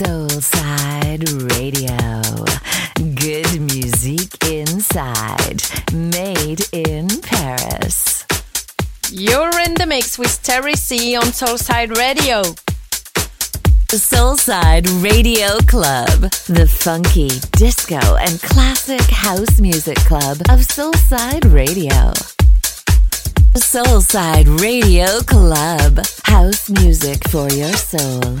Soulside Radio. Good music inside. Made in Paris. You're in the mix with Terry C on Soulside Radio. Soulside Radio Club, the funky disco and classic house music club of Soulside Radio. Soulside Radio Club, house music for your soul.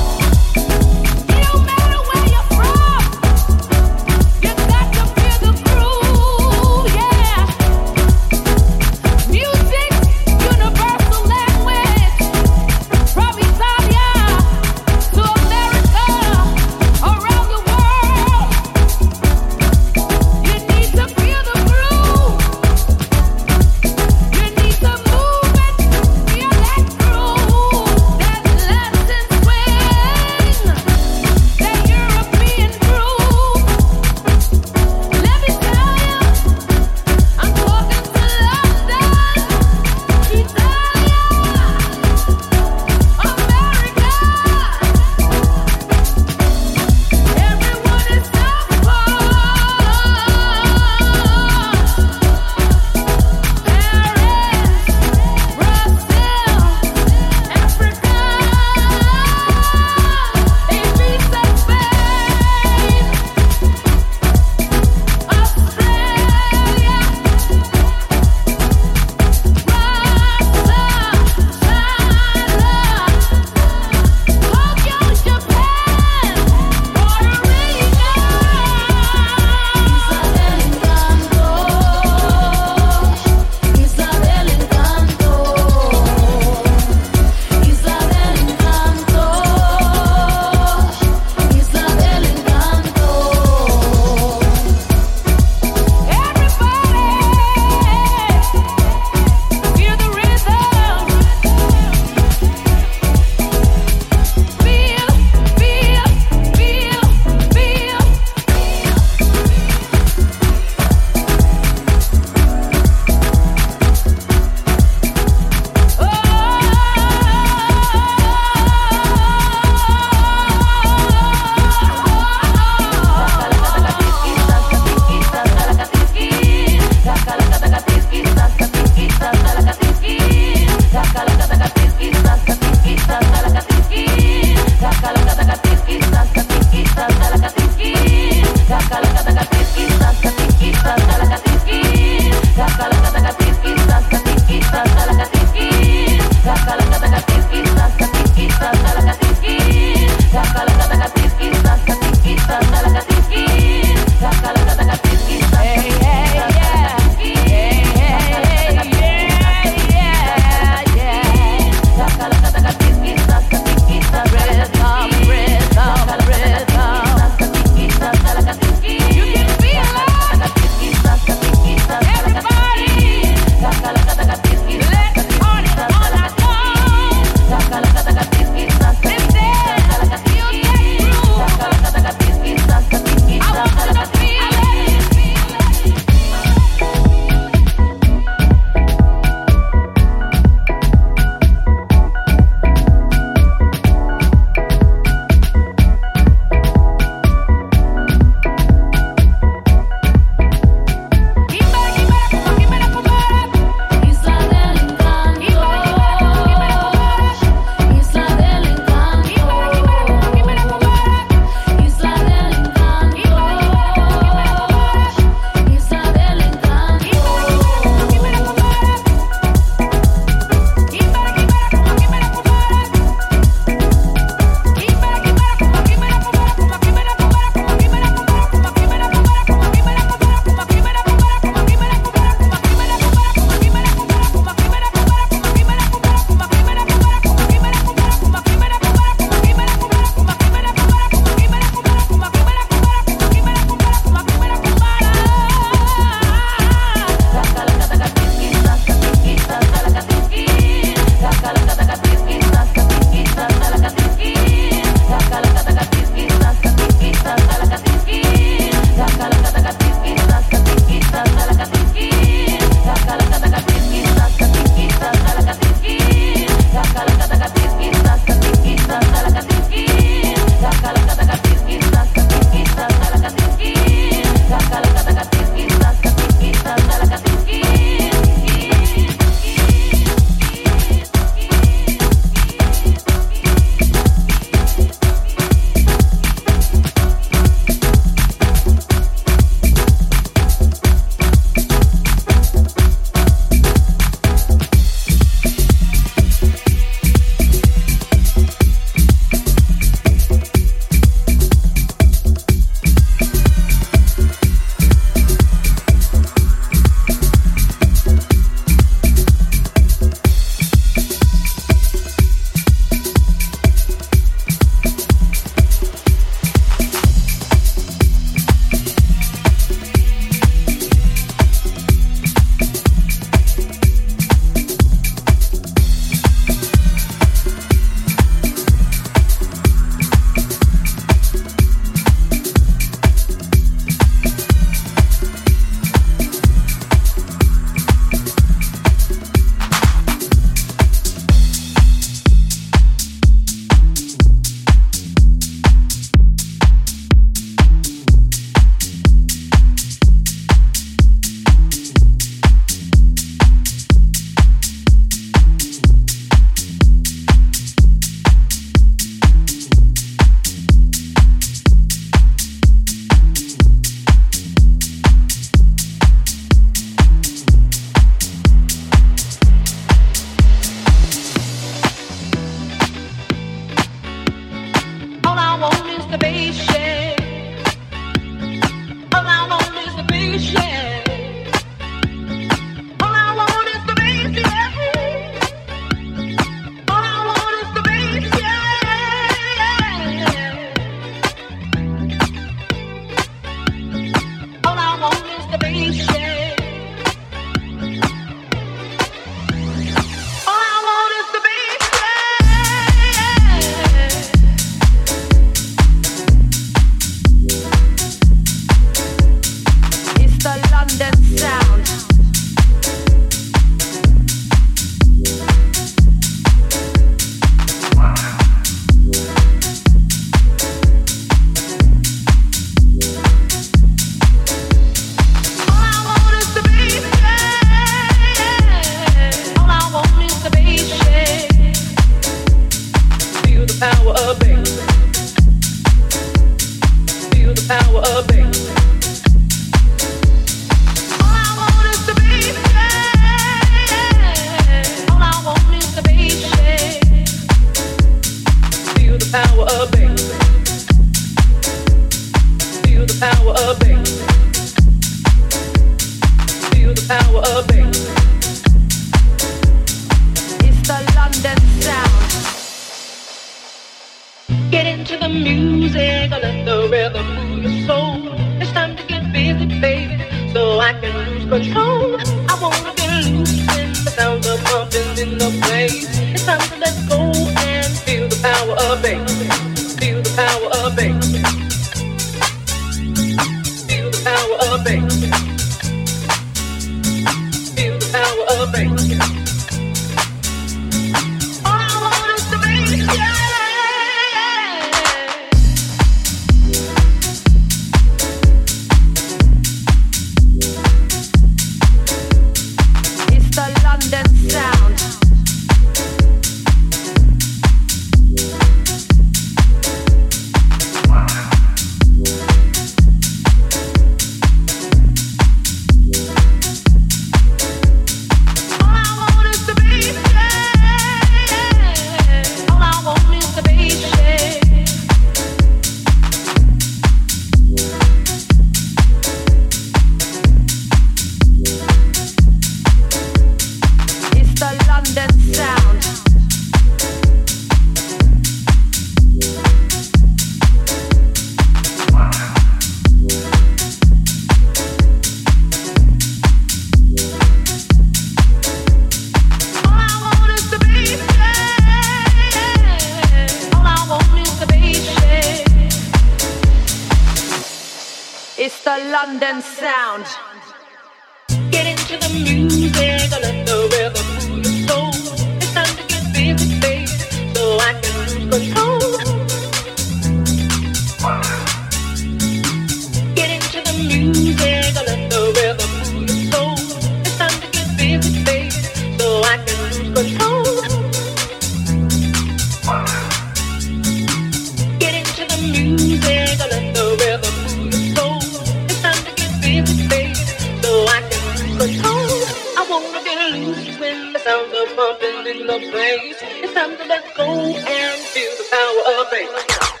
with the sound of pumping in the bass. It's time to let go and feel the power of bass.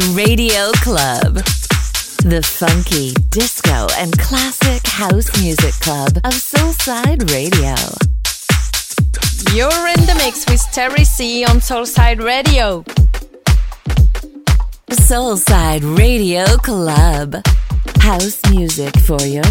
Radio Club. The funky, disco, and classic house music club of Soulside Radio. You're in the mix with Terry C on Soulside Radio. Soulside Radio Club. House music for your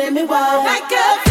running me wild like a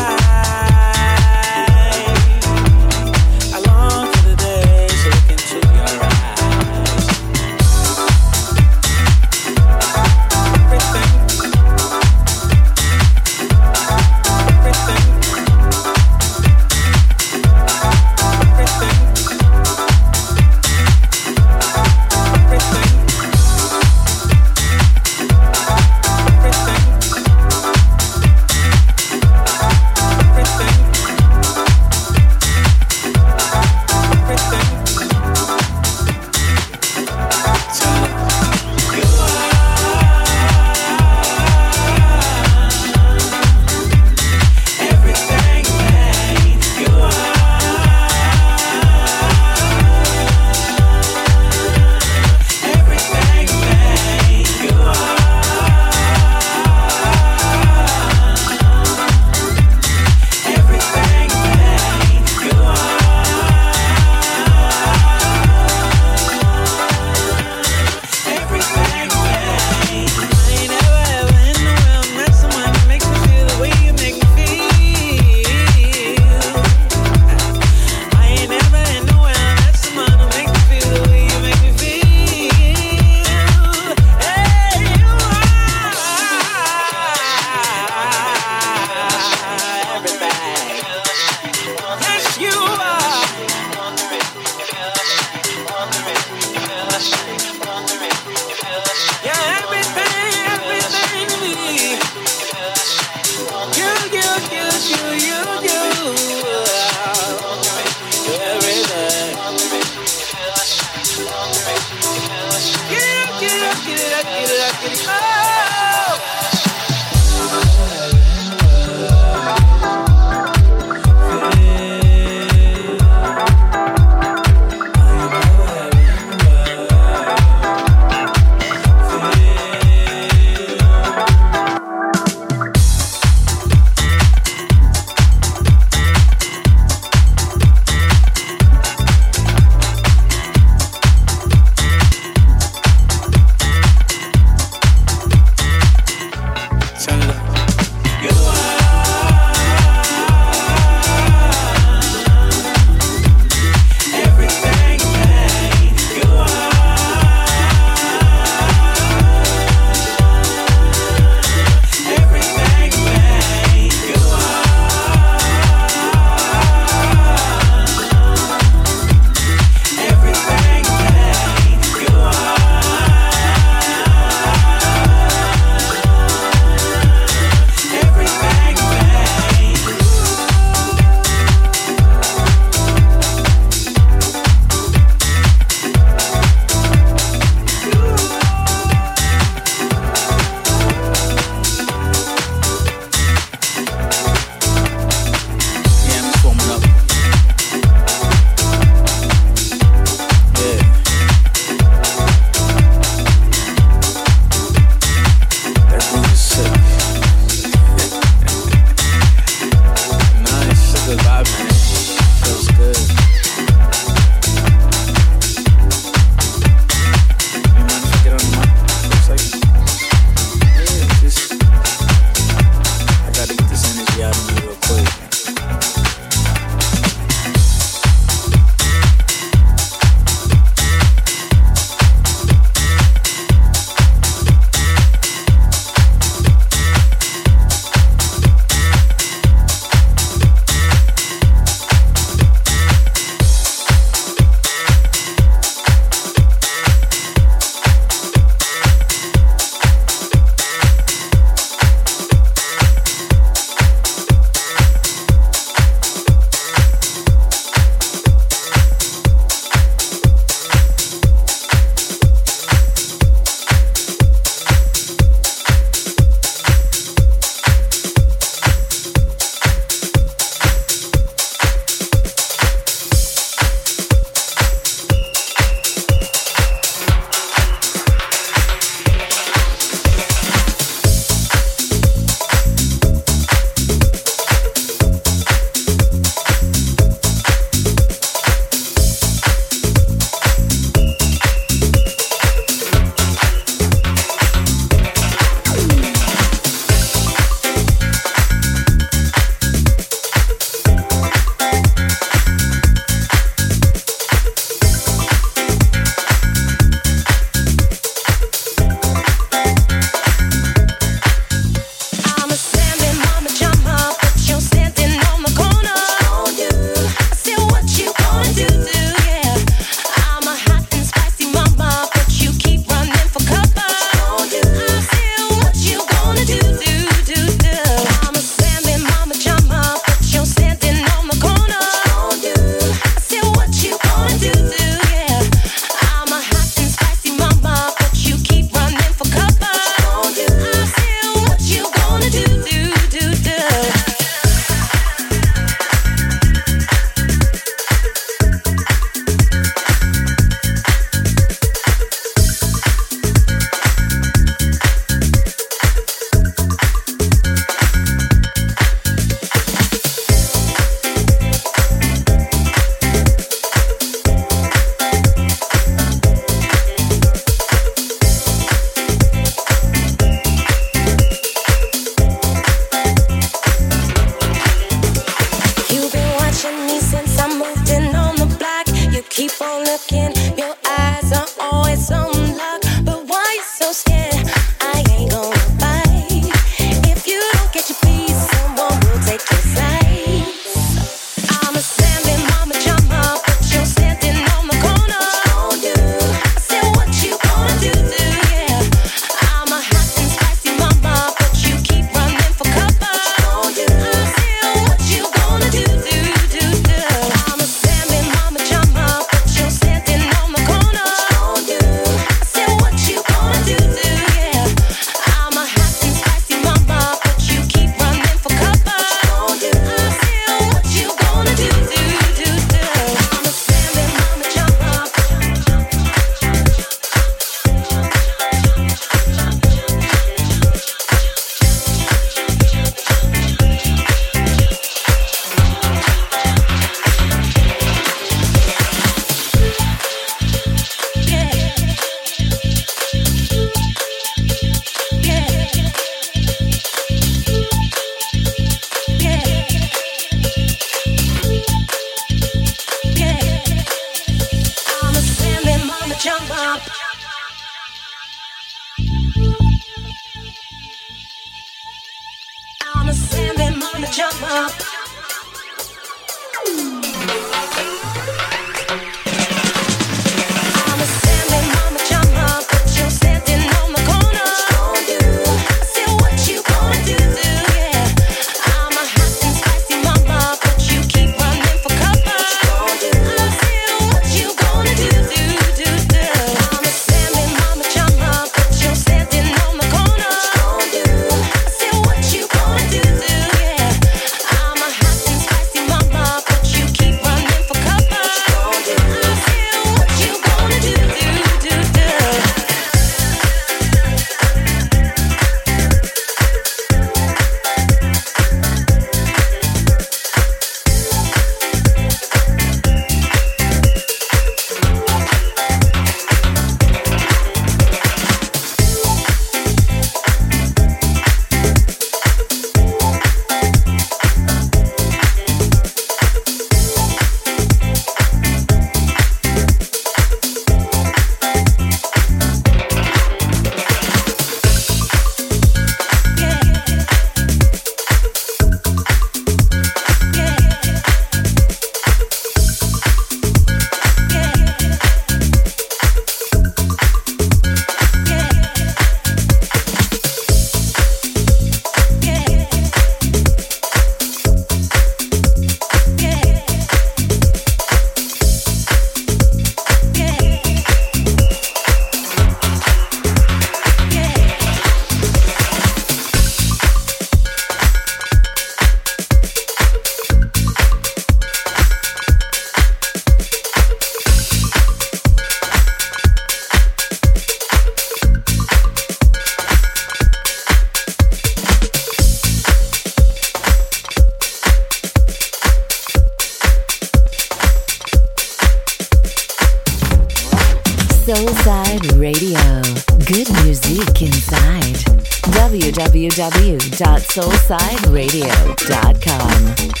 www.soulsideradio.com.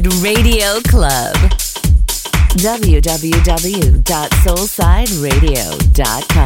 Soulside Radio Club. www.soulsideradio.com.